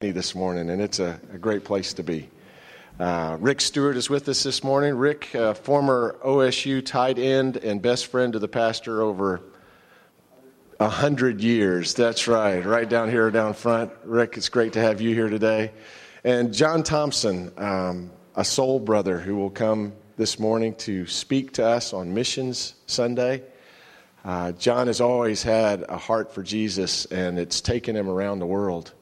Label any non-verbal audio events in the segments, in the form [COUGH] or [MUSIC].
this morning, and it's a, a great place to be. Uh, Rick Stewart is with us this morning. Rick, uh, former OSU tight end and best friend of the pastor over a hundred years. That's right, right down here, down front. Rick, it's great to have you here today. And John Thompson, um, a soul brother who will come this morning to speak to us on Missions Sunday. Uh, John has always had a heart for Jesus, and it's taken him around the world.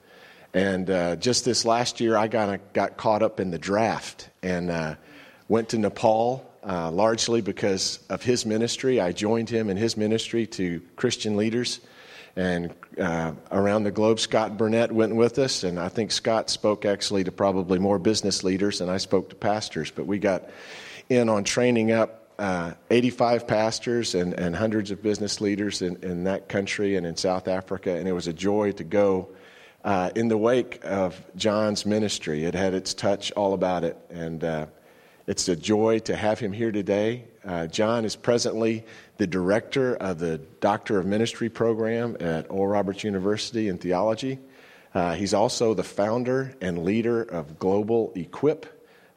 And uh, just this last year, I got, got caught up in the draft and uh, went to Nepal uh, largely because of his ministry. I joined him in his ministry to Christian leaders. And uh, around the globe, Scott Burnett went with us. And I think Scott spoke actually to probably more business leaders than I spoke to pastors. But we got in on training up uh, 85 pastors and, and hundreds of business leaders in, in that country and in South Africa. And it was a joy to go uh, in the wake of John's ministry. It had its touch all about it. And uh, it's a joy to have him here today. Uh, John is presently the director of the Doctor of Ministry program at Oral Roberts University in theology. Uh, he's also the founder and leader of Global Equip,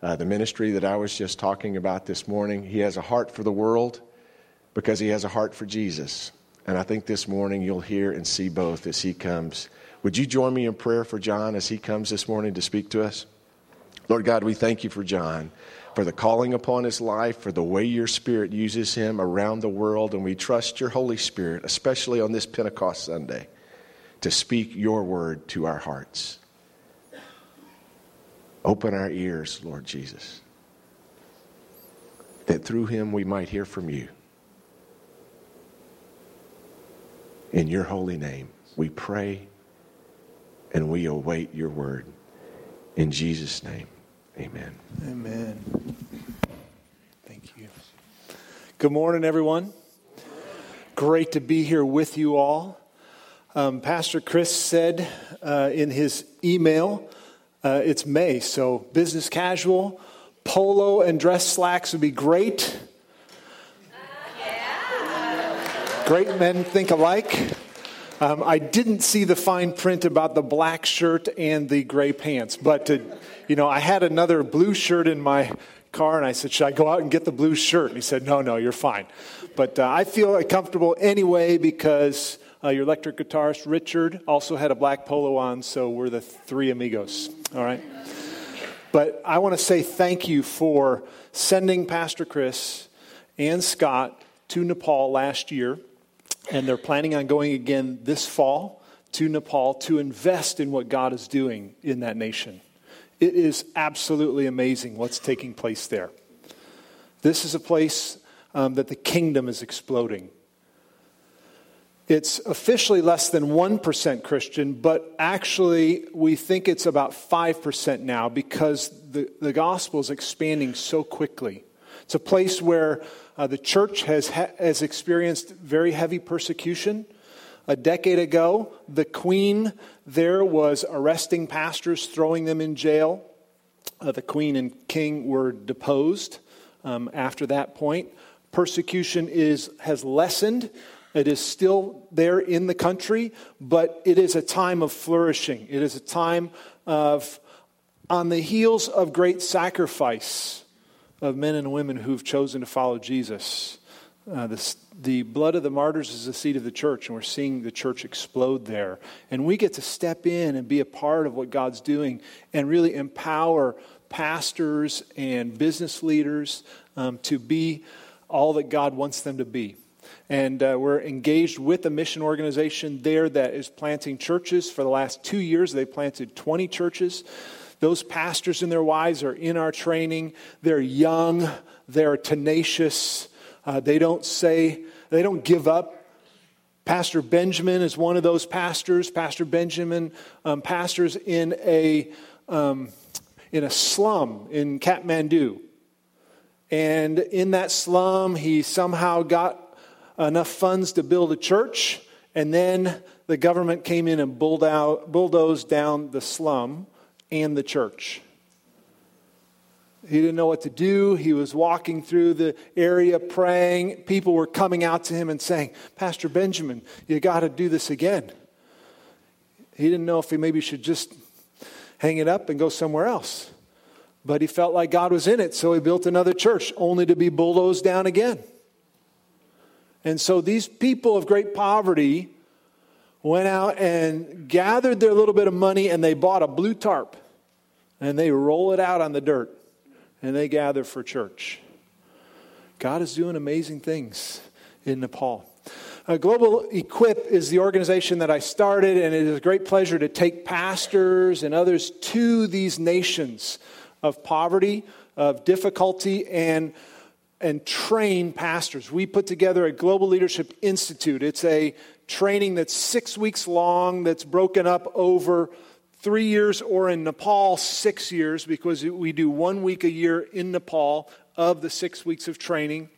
uh, the ministry that I was just talking about this morning. He has a heart for the world because he has a heart for Jesus. And I think this morning you'll hear and see both as he comes would you join me in prayer for John as he comes this morning to speak to us? Lord God, we thank you for John, for the calling upon his life, for the way your Spirit uses him around the world, and we trust your Holy Spirit, especially on this Pentecost Sunday, to speak your word to our hearts. Open our ears, Lord Jesus, that through him we might hear from you. In your holy name, we pray and we await your word. In Jesus' name, amen. Amen. Thank you. Good morning, everyone. Great to be here with you all. Um, Pastor Chris said uh, in his email, uh, it's May, so business casual, polo and dress slacks would be great. Great men think alike. Um, I didn't see the fine print about the black shirt and the gray pants, but uh, you know, I had another blue shirt in my car, and I said, "Should I go out and get the blue shirt?" And he said, "No, no, you're fine." But uh, I feel comfortable anyway because uh, your electric guitarist Richard also had a black polo on, so we're the three amigos. All right. But I want to say thank you for sending Pastor Chris and Scott to Nepal last year and they're planning on going again this fall to Nepal to invest in what God is doing in that nation. It is absolutely amazing what's taking place there. This is a place um, that the kingdom is exploding. It's officially less than 1% Christian, but actually, we think it's about 5% now because the, the gospel is expanding so quickly. It's a place where uh, the church has, ha- has experienced very heavy persecution. A decade ago, the queen there was arresting pastors, throwing them in jail. Uh, the queen and king were deposed um, after that point. Persecution is, has lessened. It is still there in the country, but it is a time of flourishing. It is a time of, on the heels of great sacrifice of men and women who've chosen to follow Jesus. Uh, the, the blood of the martyrs is the seed of the church, and we're seeing the church explode there. And we get to step in and be a part of what God's doing and really empower pastors and business leaders um, to be all that God wants them to be. And uh, we're engaged with a mission organization there that is planting churches. For the last two years, they planted 20 churches. Those pastors and their wives are in our training. They're young, they're tenacious. Uh, they don't say, they don't give up. Pastor Benjamin is one of those pastors. Pastor Benjamin um, pastors in a, um, in a slum in Kathmandu. And in that slum, he somehow got enough funds to build a church. And then the government came in and bulldozed down the slum and the church. He didn't know what to do. He was walking through the area praying. People were coming out to him and saying, Pastor Benjamin, you got to do this again. He didn't know if he maybe should just hang it up and go somewhere else. But he felt like God was in it, so he built another church, only to be bulldozed down again. And so these people of great poverty went out and gathered their little bit of money and they bought a blue tarp and they roll it out on the dirt and they gather for church. God is doing amazing things in Nepal. Uh, Global Equip is the organization that I started, and it is a great pleasure to take pastors and others to these nations of poverty, of difficulty, and and train pastors. We put together a Global Leadership Institute. It's a training that's six weeks long, that's broken up over three years, or in Nepal, six years, because we do one week a year in Nepal of the six weeks of training.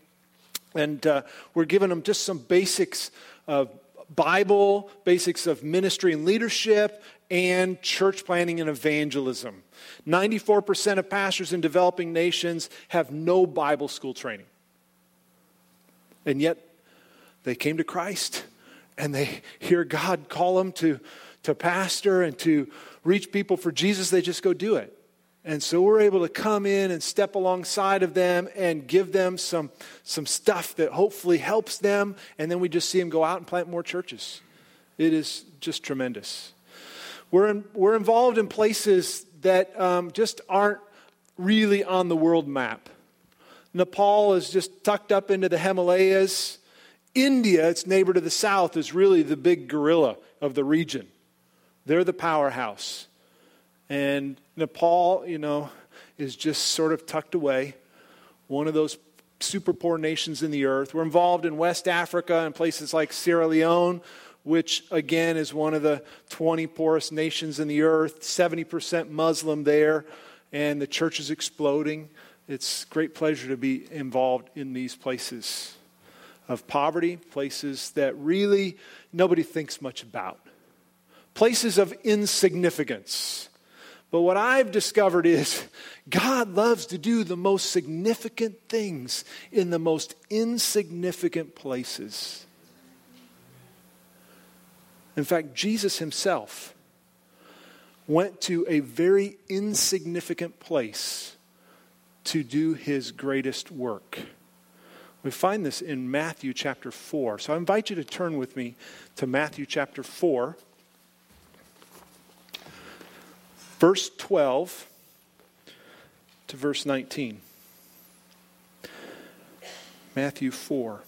And uh, we're giving them just some basics of Bible, basics of ministry and leadership, and church planning and evangelism. 94% of pastors in developing nations have no Bible school training. And yet, they came to Christ and they hear God call them to, to pastor and to reach people for Jesus. They just go do it. And so we're able to come in and step alongside of them and give them some, some stuff that hopefully helps them. And then we just see them go out and plant more churches. It is just tremendous. We're, in, we're involved in places that um, just aren't really on the world map. Nepal is just tucked up into the Himalayas. India, its neighbor to the south, is really the big gorilla of the region. They're the powerhouse. And Nepal, you know, is just sort of tucked away, one of those super poor nations in the earth. We're involved in West Africa and places like Sierra Leone, which again is one of the 20 poorest nations in the earth, 70% Muslim there, and the church is exploding. It's great pleasure to be involved in these places of poverty, places that really nobody thinks much about, places of insignificance. But what I've discovered is [LAUGHS] God loves to do the most significant things in the most insignificant places. In fact, Jesus himself went to a very insignificant place to do his greatest work. We find this in Matthew chapter 4. So I invite you to turn with me to Matthew chapter 4, verse 12 to verse 19. Matthew 4.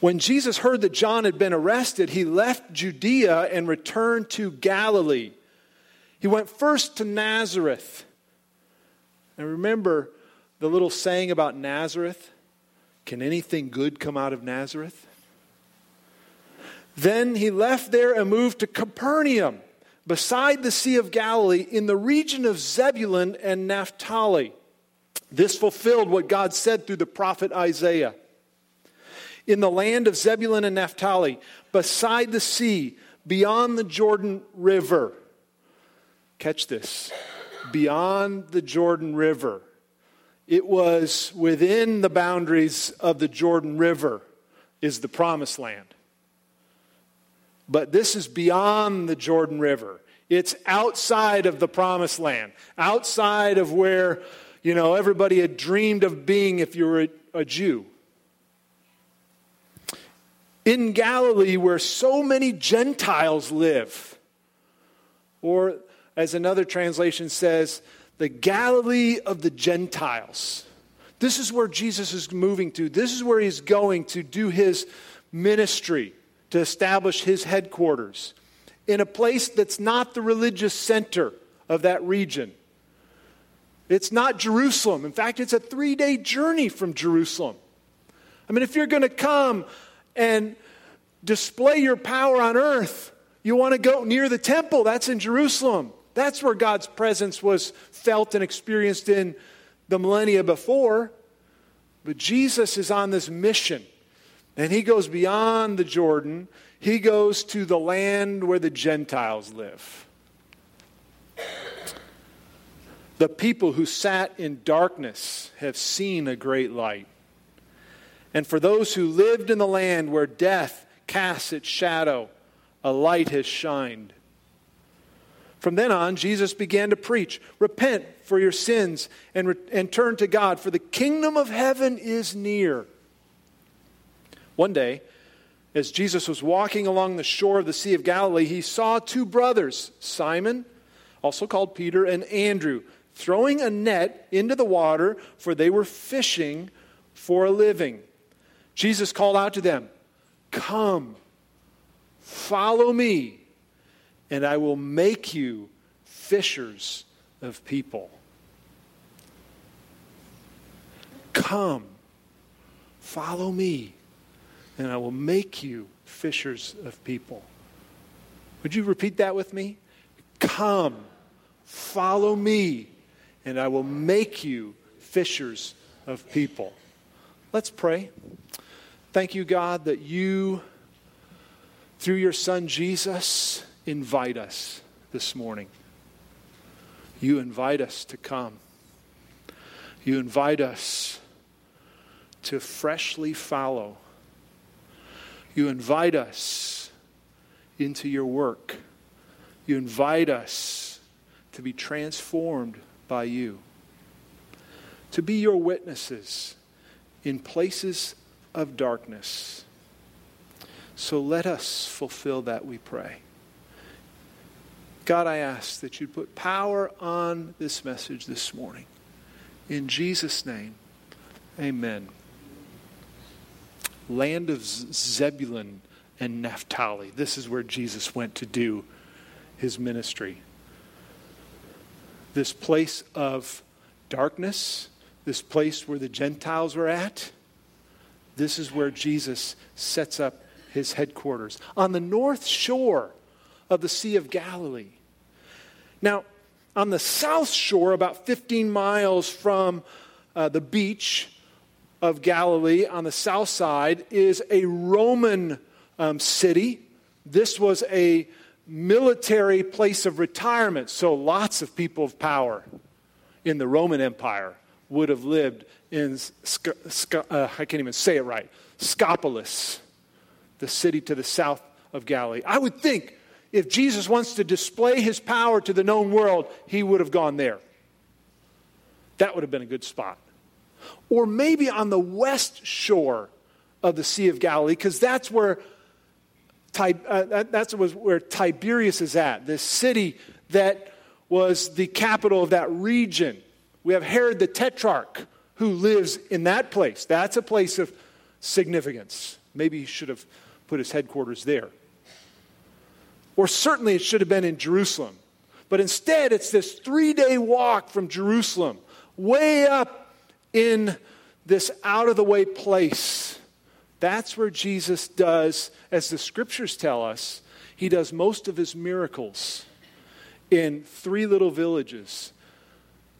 When Jesus heard that John had been arrested, he left Judea and returned to Galilee. He went first to Nazareth. And remember the little saying about Nazareth? Can anything good come out of Nazareth? Then he left there and moved to Capernaum, beside the Sea of Galilee, in the region of Zebulun and Naphtali. This fulfilled what God said through the prophet Isaiah in the land of Zebulun and Naphtali, beside the sea, beyond the Jordan River. Catch this beyond the Jordan River. It was within the boundaries of the Jordan River, is the promised land. But this is beyond the Jordan River. It's outside of the promised land, outside of where, you know, everybody had dreamed of being if you were a, a Jew in Galilee where so many Gentiles live. Or, as another translation says, the Galilee of the Gentiles. This is where Jesus is moving to. This is where he's going to do his ministry, to establish his headquarters in a place that's not the religious center of that region. It's not Jerusalem. In fact, it's a three day journey from Jerusalem. I mean, if you're going to come and display your power on earth, you want to go near the temple. That's in Jerusalem. That's where God's presence was felt and experienced in the millennia before. But Jesus is on this mission, and he goes beyond the Jordan. He goes to the land where the Gentiles live. The people who sat in darkness have seen a great light. And for those who lived in the land where death casts its shadow, a light has shined. From then on, Jesus began to preach Repent for your sins and, re- and turn to God, for the kingdom of heaven is near. One day, as Jesus was walking along the shore of the Sea of Galilee, he saw two brothers, Simon, also called Peter, and Andrew, throwing a net into the water, for they were fishing for a living. Jesus called out to them, Come, follow me and I will make you fishers of people. Come, follow me, and I will make you fishers of people. Would you repeat that with me? Come, follow me, and I will make you fishers of people. Let's pray. Thank you, God, that you, through your Son Jesus, invite us this morning. You invite us to come. You invite us to freshly follow. You invite us into your work. You invite us to be transformed by you, to be your witnesses in places of darkness. So let us fulfill that, we pray. God, I ask that you put power on this message this morning. In Jesus' name, amen. Land of Zebulun and Naphtali. This is where Jesus went to do his ministry. This place of darkness, this place where the Gentiles were at, this is where Jesus sets up his headquarters. On the north shore of the Sea of Galilee. Now, on the south shore, about 15 miles from uh, the beach of Galilee, on the south side, is a Roman um, city. This was a military place of retirement, so lots of people of power in the Roman Empire would have lived in, uh, I can't even say it right, Scopolis, the city to the south of Galilee. I would think if Jesus wants to display his power to the known world, he would have gone there. That would have been a good spot. Or maybe on the west shore of the Sea of Galilee, because that's where uh, that's where Tiberias is at, this city that was the capital of that region. We have Herod the Tetrarch who lives in that place. That's a place of significance. Maybe he should have put his headquarters there. Or certainly it should have been in Jerusalem. But instead, it's this three day walk from Jerusalem, way up in this out of the way place. That's where Jesus does, as the scriptures tell us, he does most of his miracles in three little villages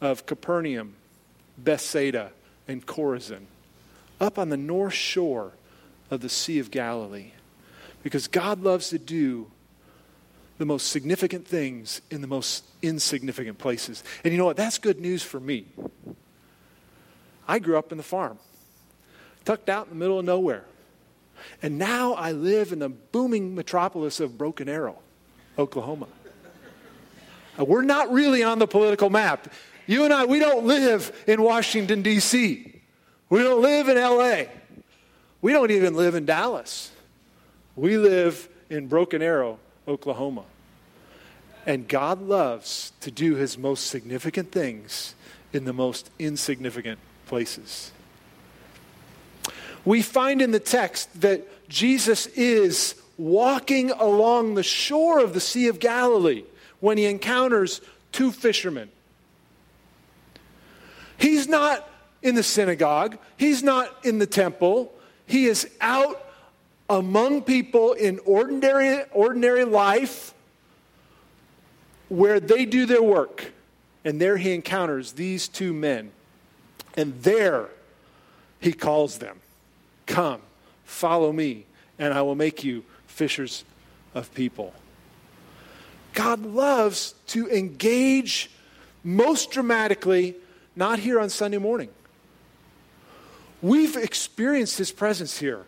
of Capernaum, Bethsaida, and Chorazin, up on the north shore of the Sea of Galilee. Because God loves to do the most significant things in the most insignificant places. And you know what? That's good news for me. I grew up in the farm, tucked out in the middle of nowhere. And now I live in the booming metropolis of Broken Arrow, Oklahoma. We're not really on the political map. You and I, we don't live in Washington, D.C., we don't live in L.A., we don't even live in Dallas. We live in Broken Arrow, Oklahoma. And God loves to do his most significant things in the most insignificant places. We find in the text that Jesus is walking along the shore of the Sea of Galilee when he encounters two fishermen. He's not in the synagogue, he's not in the temple, he is out among people in ordinary, ordinary life where they do their work. And there he encounters these two men. And there he calls them Come, follow me, and I will make you fishers of people. God loves to engage most dramatically, not here on Sunday morning. We've experienced his presence here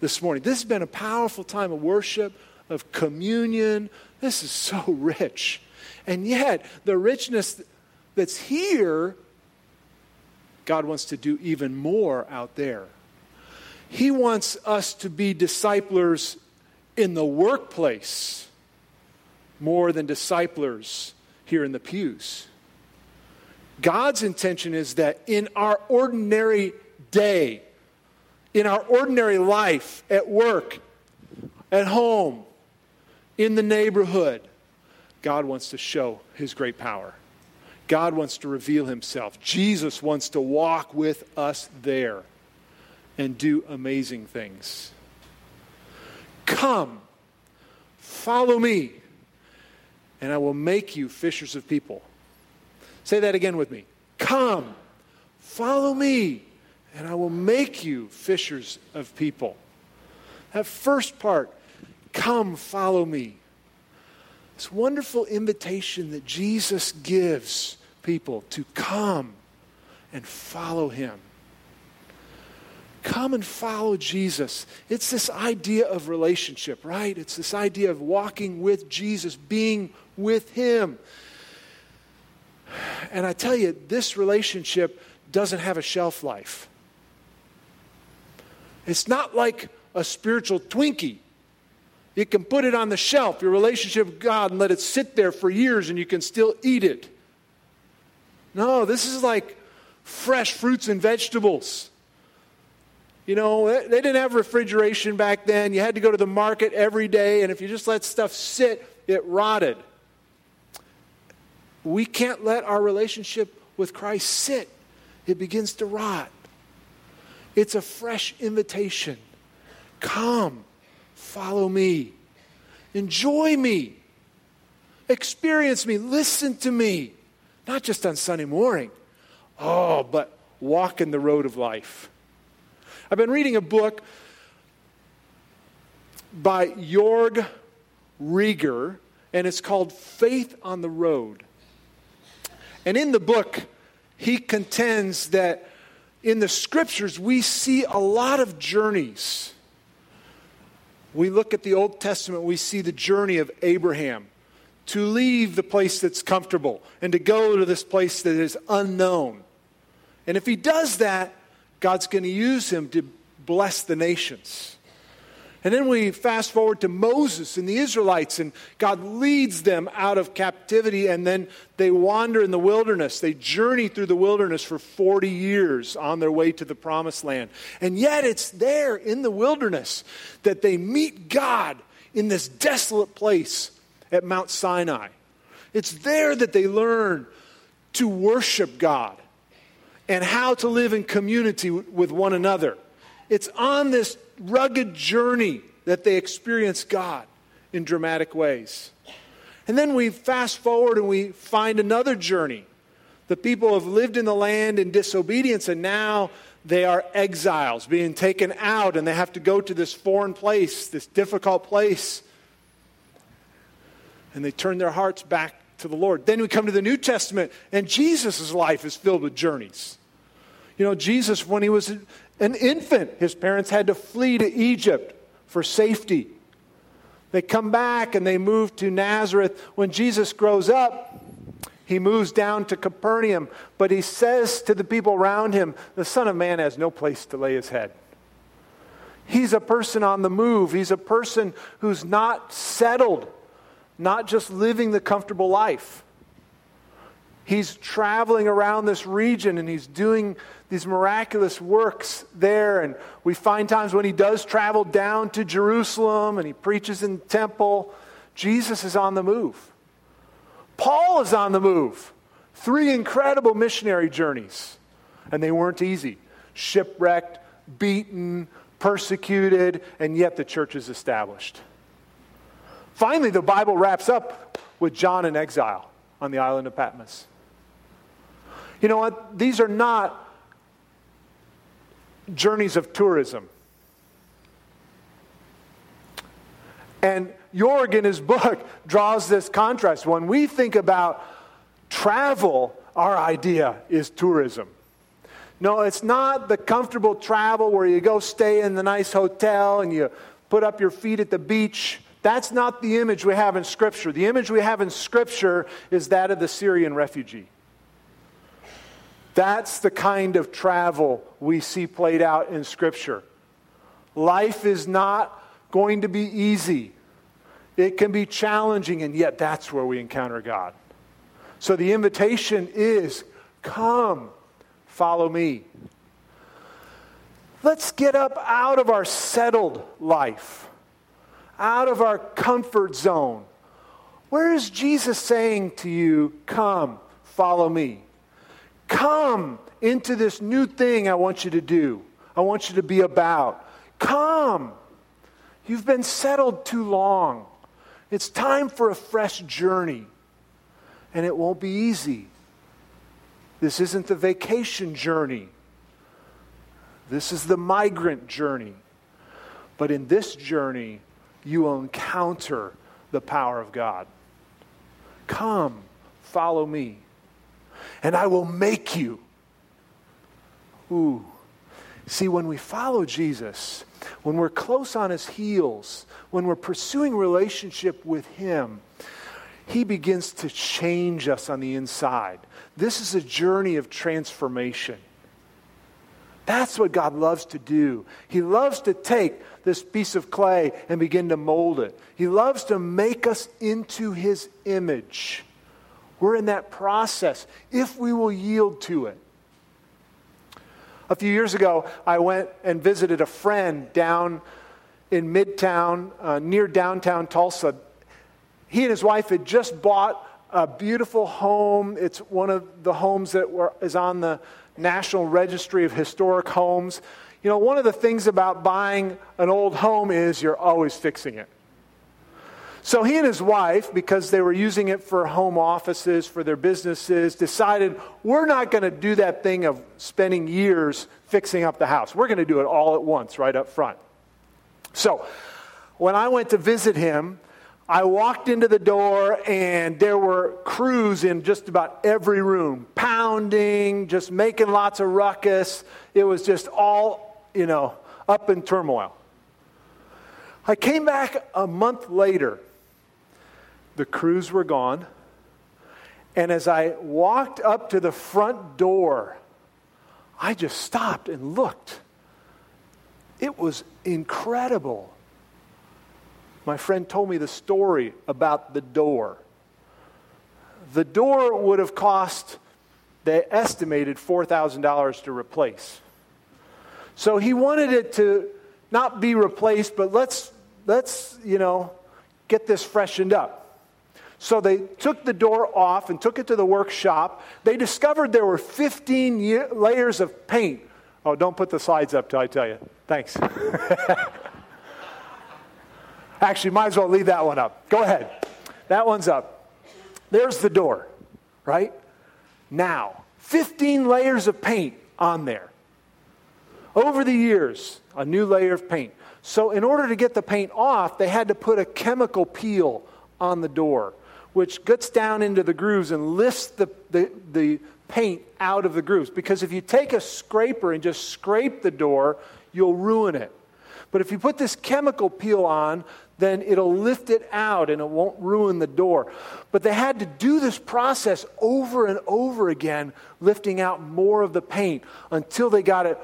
this morning. This has been a powerful time of worship, of communion. This is so [LAUGHS] rich. And yet, the richness that's here, God wants to do even more out there. He wants us to be disciplers in the workplace more than disciplers here in the pews. God's intention is that in our ordinary day, in our ordinary life, at work, at home, in the neighborhood, God wants to show his great power. God wants to reveal himself. Jesus wants to walk with us there and do amazing things. Come, follow me, and I will make you fishers of people. Say that again with me. Come, follow me, and I will make you fishers of people. That first part, come, follow me. This wonderful invitation that Jesus gives people to come and follow him. Come and follow Jesus. It's this idea of relationship, right? It's this idea of walking with Jesus, being with him. And I tell you, this relationship doesn't have a shelf life. It's not like a spiritual Twinkie. You can put it on the shelf, your relationship with God, and let it sit there for years and you can still eat it. No, this is like fresh fruits and vegetables. You know, they didn't have refrigeration back then. You had to go to the market every day, and if you just let stuff sit, it rotted. We can't let our relationship with Christ sit, it begins to rot. It's a fresh invitation. Come, follow me, enjoy me, experience me, listen to me, not just on Sunday morning. Oh, but walk in the road of life. I've been reading a book by Joerg Rieger, and it's called Faith on the Road. And in the book, he contends that in the scriptures, we see a lot of journeys. We look at the Old Testament, we see the journey of Abraham to leave the place that's comfortable and to go to this place that is unknown. And if he does that, God's going to use him to bless the nations. And then we fast forward to Moses and the Israelites, and God leads them out of captivity, and then they wander in the wilderness. They journey through the wilderness for 40 years on their way to the promised land. And yet, it's there in the wilderness that they meet God in this desolate place at Mount Sinai. It's there that they learn to worship God and how to live in community with one another. It's on this rugged journey that they experience God in dramatic ways. And then we fast forward and we find another journey. The people have lived in the land in disobedience, and now they are exiles, being taken out, and they have to go to this foreign place, this difficult place. And they turn their hearts back to the Lord. Then we come to the New Testament, and Jesus' life is filled with journeys. You know, Jesus, when he was an infant. His parents had to flee to Egypt for safety. They come back and they move to Nazareth. When Jesus grows up, he moves down to Capernaum, but he says to the people around him, The Son of Man has no place to lay his head. He's a person on the move. He's a person who's not settled, not just living the comfortable life. He's traveling around this region and he's doing these miraculous works there. And we find times when he does travel down to Jerusalem and he preaches in the temple. Jesus is on the move. Paul is on the move. Three incredible missionary journeys. And they weren't easy. Shipwrecked, beaten, persecuted, and yet the church is established. Finally, the Bible wraps up with John in exile on the island of Patmos. You know what? These are not journeys of tourism. And Joerg, in his book, [LAUGHS] draws this contrast. When we think about travel, our idea is tourism. No, it's not the comfortable travel where you go stay in the nice hotel and you put up your feet at the beach That's not the image we have in Scripture. The image we have in Scripture is that of the Syrian refugee. That's the kind of travel we see played out in Scripture. Life is not going to be easy, it can be challenging, and yet that's where we encounter God. So the invitation is come, follow me. Let's get up out of our settled life, out of our comfort zone. Where is Jesus saying to you, Come, follow me? Come into this new thing I want you to do, I want you to be about. Come. You've been settled too long. It's time for a fresh journey, and it won't be easy. This isn't the vacation journey. This is the migrant journey. But in this journey, you will encounter the power of God. Come, follow me, and I will make you. Ooh. See, when we follow Jesus, when we're close on his heels, when we're pursuing relationship with him, he begins to change us on the inside. This is a journey of transformation. That's what God loves to do. He loves to take this piece of clay and begin to mold it. He loves to make us into His image. We're in that process if we will yield to it. A few years ago, I went and visited a friend down in Midtown, uh, near downtown Tulsa. He and his wife had just bought a beautiful home. It's one of the homes that were, is on the National Registry of Historic Homes. You know, one of the things about buying an old home is you're always fixing it. So he and his wife, because they were using it for home offices, for their businesses, decided we're not going to do that thing of spending years fixing up the house. We're going to do it all at once, right up front. So when I went to visit him, I walked into the door and there were crews in just about every room, pounding, just making lots of ruckus. It was just all, you know, up in turmoil. I came back a month later. The crews were gone. And as I walked up to the front door, I just stopped and looked. It was incredible my friend told me the story about the door. The door would have cost, they estimated $4,000 to replace. So he wanted it to not be replaced, but let's, let's, you know, get this freshened up. So they took the door off and took it to the workshop. They discovered there were 15 year, layers of paint. Oh, don't put the slides up till I tell you. Thanks. [LAUGHS] Actually, might as well leave that one up. Go ahead. That one's up. There's the door, right? Now, 15 layers of paint on there. Over the years, a new layer of paint. So, in order to get the paint off, they had to put a chemical peel on the door, which gets down into the grooves and lifts the, the, the paint out of the grooves. Because if you take a scraper and just scrape the door, you'll ruin it. But if you put this chemical peel on, then it'll lift it out and it won't ruin the door. But they had to do this process over and over again, lifting out more of the paint until they got it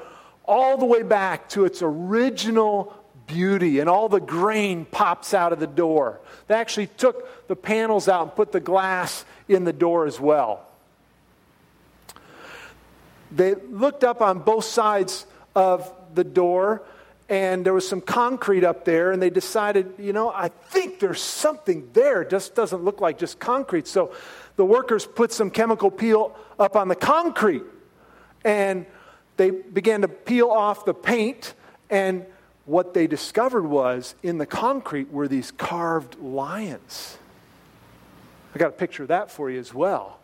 all the way back to its original beauty and all the grain pops out of the door. They actually took the panels out and put the glass in the door as well. They looked up on both sides of the door and there was some concrete up there, and they decided, you know, I think there's something there. It just doesn't look like just concrete. So the workers put some chemical peel up on the concrete, and they began to peel off the paint, and what they discovered was in the concrete were these carved lions. I got a picture of that for you as well.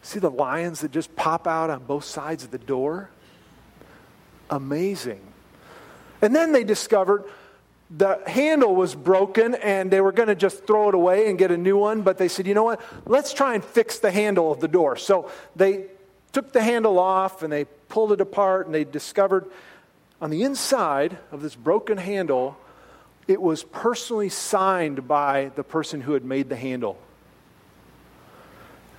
See the lions that just pop out on both sides of the door? Amazing. And then they discovered the handle was broken and they were going to just throw it away and get a new one. But they said, you know what? Let's try and fix the handle of the door. So they took the handle off and they pulled it apart and they discovered on the inside of this broken handle it was personally signed by the person who had made the handle.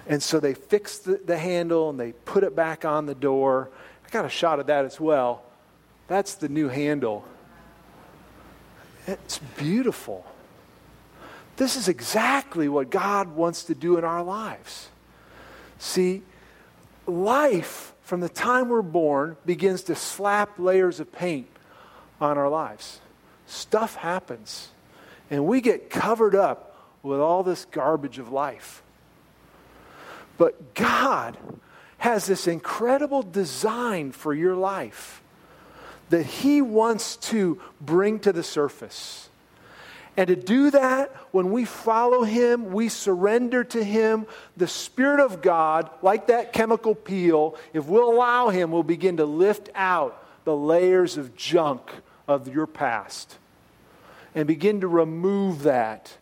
And so they fixed the, the, handle and they put it back on the door. I got a shot of that as well. That's the new handle. It's beautiful. This is exactly what God wants to do in our lives. See, life from the time we're born begins to slap layers of paint on our lives. Stuff happens, and we get covered up with all this garbage of life. But God has this incredible design for your life that He wants to bring to the surface. And to do that, when we follow Him, we surrender to Him, the Spirit of God, like that chemical peel, if we'll allow Him, will begin to lift out the layers of junk of your past and begin to remove that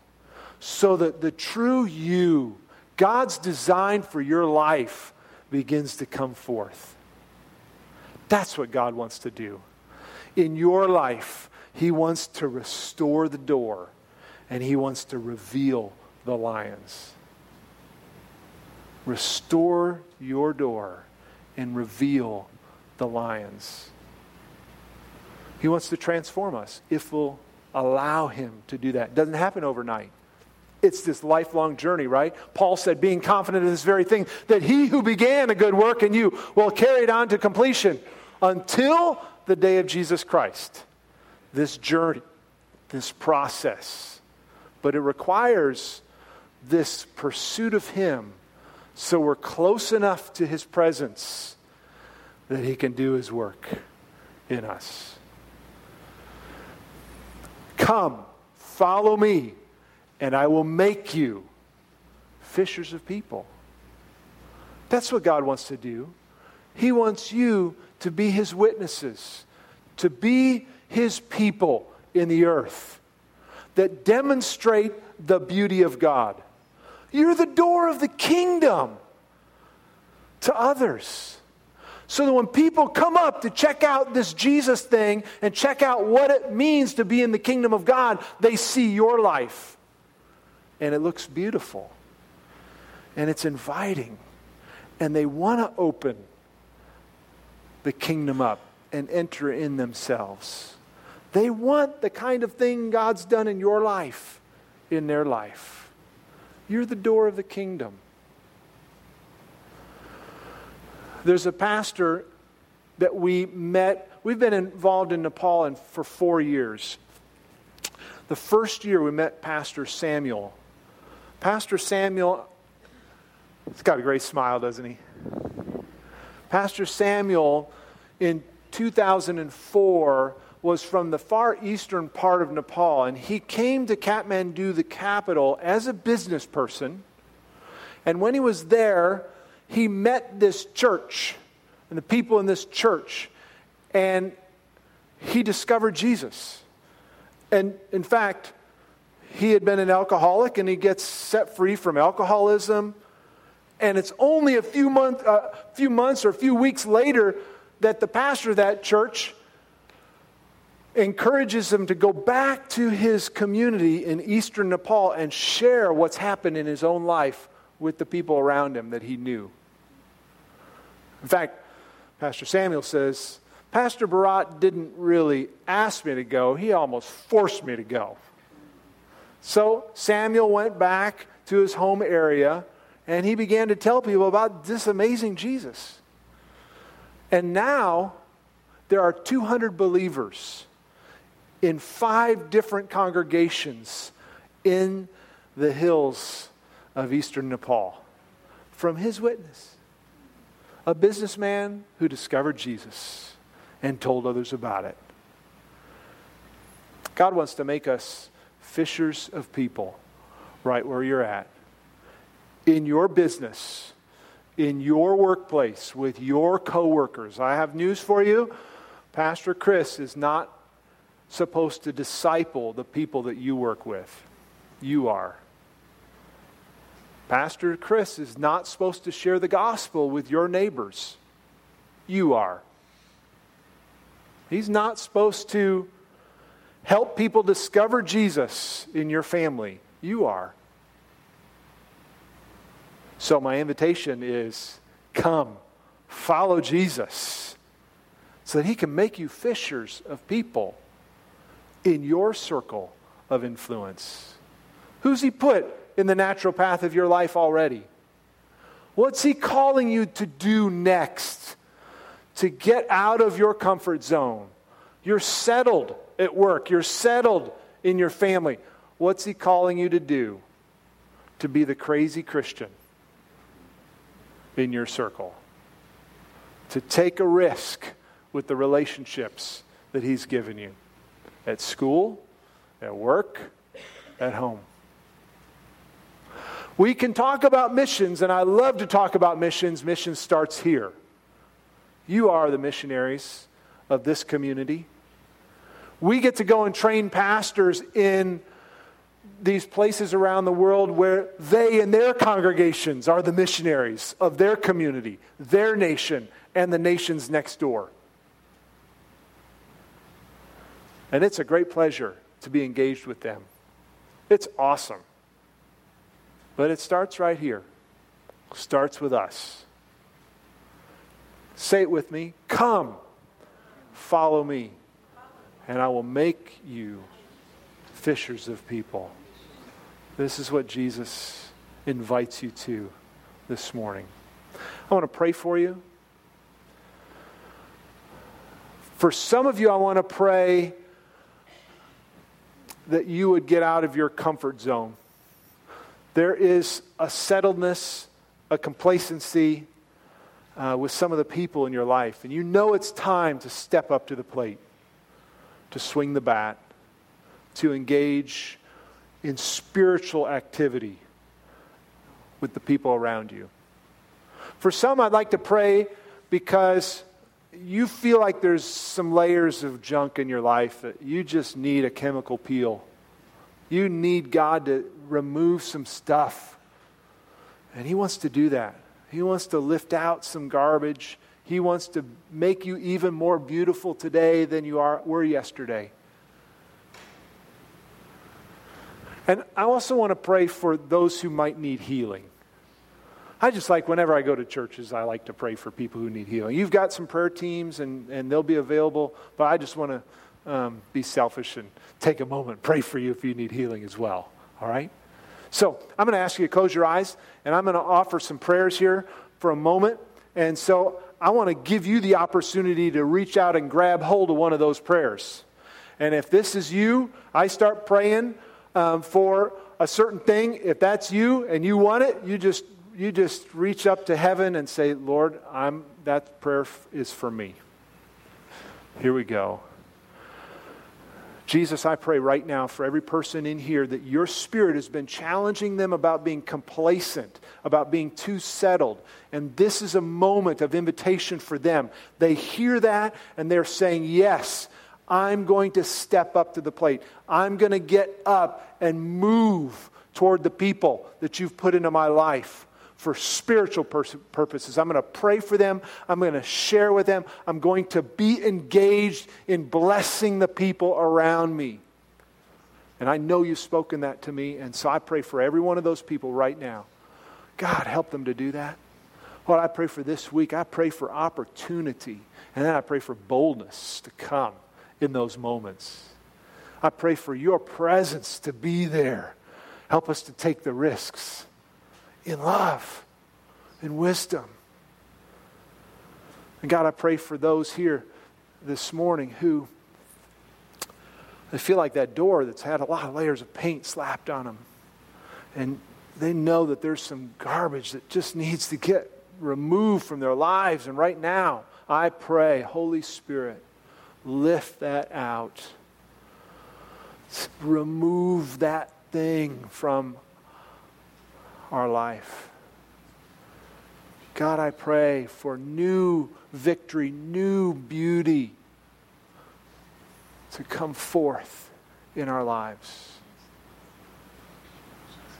so that the true you, God's design for your life, begins to come forth. That's what God wants to do in your life, He wants to restore the door and He wants to reveal the lions. Restore your door and reveal the lions. He wants to transform us if we'll allow Him to do that. It doesn't happen overnight. It's this lifelong journey, right? Paul said, being confident of this very thing, that he who began a good work in you will carry it on to completion until the day of Jesus Christ. This journey, this process. But it requires this pursuit of Him so we're close enough to His presence that He can do His work in us. Come, follow me, and I will make you fishers of people. That's what God wants to do. He wants you to be his witnesses, to be his people in the earth that demonstrate the beauty of God. You're the door of the kingdom to others. So that when people come up to check out this Jesus thing and check out what it means to be in the kingdom of God, they see your life. And it looks beautiful. And it's inviting. And they want to open the kingdom up and enter in themselves. They want the kind of thing God's done in your life, in their life. You're the door of the kingdom. There's a pastor that we met. We've been involved in Nepal for four years. The first year we met Pastor Samuel. Pastor Samuel, he's got a great smile, doesn't he? Pastor Samuel in 2004 was from the far eastern part of Nepal, and he came to Kathmandu, the capital, as a business person. And when he was there, he met this church and the people in this church, and he discovered Jesus. And in fact, he had been an alcoholic and he gets set free from alcoholism and it's only a few, month, uh, few months or a few weeks later that the pastor of that church encourages him to go back to his community in eastern Nepal and share what's happened in his own life with the people around him that he knew. In fact, Pastor Samuel says, Pastor Barat didn't really ask me to go, he almost forced me to go. So Samuel went back to his home area and he began to tell people about this amazing Jesus. And now there are 200 believers in five different congregations in the hills of eastern Nepal from his witness. A businessman who discovered Jesus and told others about it. God wants to make us fishers of people right where you're at in your business, in your workplace, with your coworkers. I have news for you. Pastor Chris is not supposed to disciple the people that you work with. You are. Pastor Chris is not supposed to share the gospel with your neighbors. You are. He's not supposed to help people discover Jesus in your family, you are. So, my invitation is come, follow Jesus, so that he can make you fishers of people in your circle of influence. Who's he put in the natural path of your life already? What's he calling you to do next? To get out of your comfort zone. You're settled at work, you're settled in your family. What's he calling you to do? To be the crazy Christian in your circle. To take a risk with the relationships that He's given you at school, at work, at home. We can talk about missions, and I love to talk about missions. Mission starts here. You are the missionaries of this community. We get to go and train pastors in these places around the world where they and their congregations are the missionaries of their community, their nation, and the nations next door. And it's a great pleasure to be engaged with them. It's awesome. But it starts right here. Starts with us. Say it with me. Come, follow me, and I will make you fishers of people. This is what Jesus invites you to this morning. I want to pray for you. For some of you, I want to pray that you would get out of your comfort zone. There is a settledness, a complacency uh, with some of the people in your life, and you know it's time to step up to the plate, to swing the bat, to engage in spiritual activity with the people around you. For some, I'd like to pray because you feel like there's some layers of junk in your life that you just need a chemical peel. You need God to remove some stuff. And He wants to do that. He wants to lift out some garbage. He wants to make you even more beautiful today than you are, were yesterday. And I also want to pray for those who might need healing. I just like, whenever I go to churches, I like to pray for people who need healing. You've got some prayer teams, and, and they'll be available, but I just want to um, be selfish and take a moment, pray for you if you need healing as well. All right? So I'm going to ask you to close your eyes, and I'm going to offer some prayers here for a moment. And so I want to give you the opportunity to reach out and grab hold of one of those prayers. And if this is you, I start praying um, for a certain thing, if that's you and you want it, you just you just reach up to heaven and say, "Lord, I'm that prayer is for me." Here we go. Jesus, I pray right now for every person in here that your spirit has been challenging them about being complacent, about being too settled. And this is a moment of invitation for them. They hear that and they're saying, Yes, I'm going to step up to the plate. I'm going to get up and move toward the people that you've put into my life for spiritual pers- purposes. I'm going to pray for them. I'm going to share with them. I'm going to be engaged in blessing the people around me. And I know you've spoken that to me, and so I pray for every one of those people right now. God, help them to do that. Lord, I pray for this week. I pray for opportunity, and then I pray for boldness to come in those moments. I pray for your presence to be there. Help us to take the risks in love, in wisdom. And God, I pray for those here this morning who they feel like that door that's had a lot of layers of paint slapped on them. And they know that there's some garbage that just needs to get removed from their lives. And right now, I pray, Holy Spirit, lift that out. Remove that thing from our life. God, I pray for new victory, new beauty to come forth in our lives.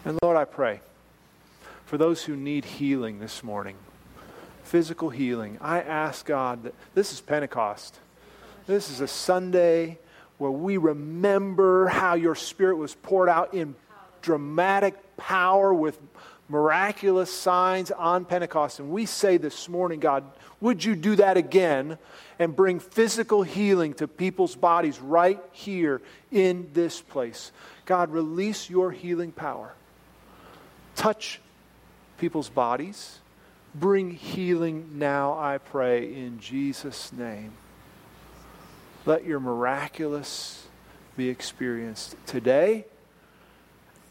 And Lord, I pray for those who need healing this morning, physical healing. I ask God that this is Pentecost. This is a Sunday where we remember how your Spirit was poured out in dramatic power with miraculous signs on Pentecost. And we say this morning, God, would you do that again and bring physical healing to people's bodies right here in this place? God, release your healing power. Touch people's bodies. Bring healing now, I pray, in Jesus' name. Let your miraculous be experienced today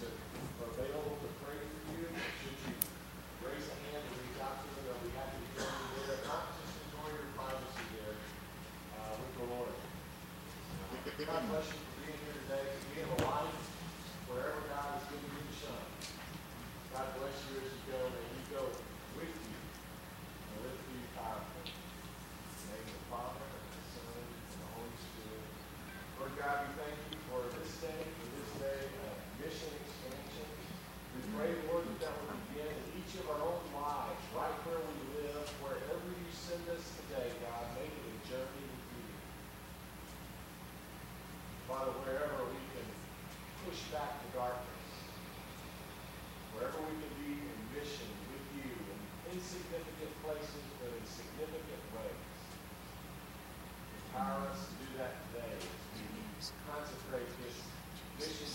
that insignificant places, but in significant ways. Empower us to do that today as we consecrate this mission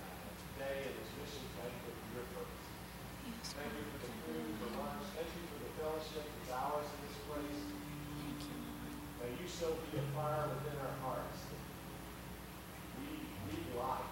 uh, day and this mission banquet for your purpose. Thank you for the food, for lunch. Thank you for the fellowship that's ours in this place. May you so be a fire within our hearts that we, we like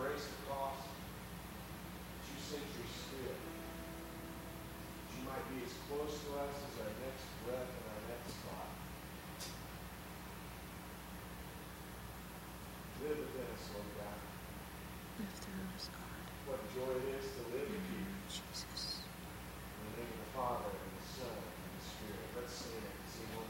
embrace the cross, that you sent your spirit, that you might be as close to us as our next breath and our next thought. Live within us, Lord God. Live through us, God. What joy it is to live with you. Mm-hmm. Jesus. In the name of the Father, and the Son, and the Spirit. Let's sing it. Sing one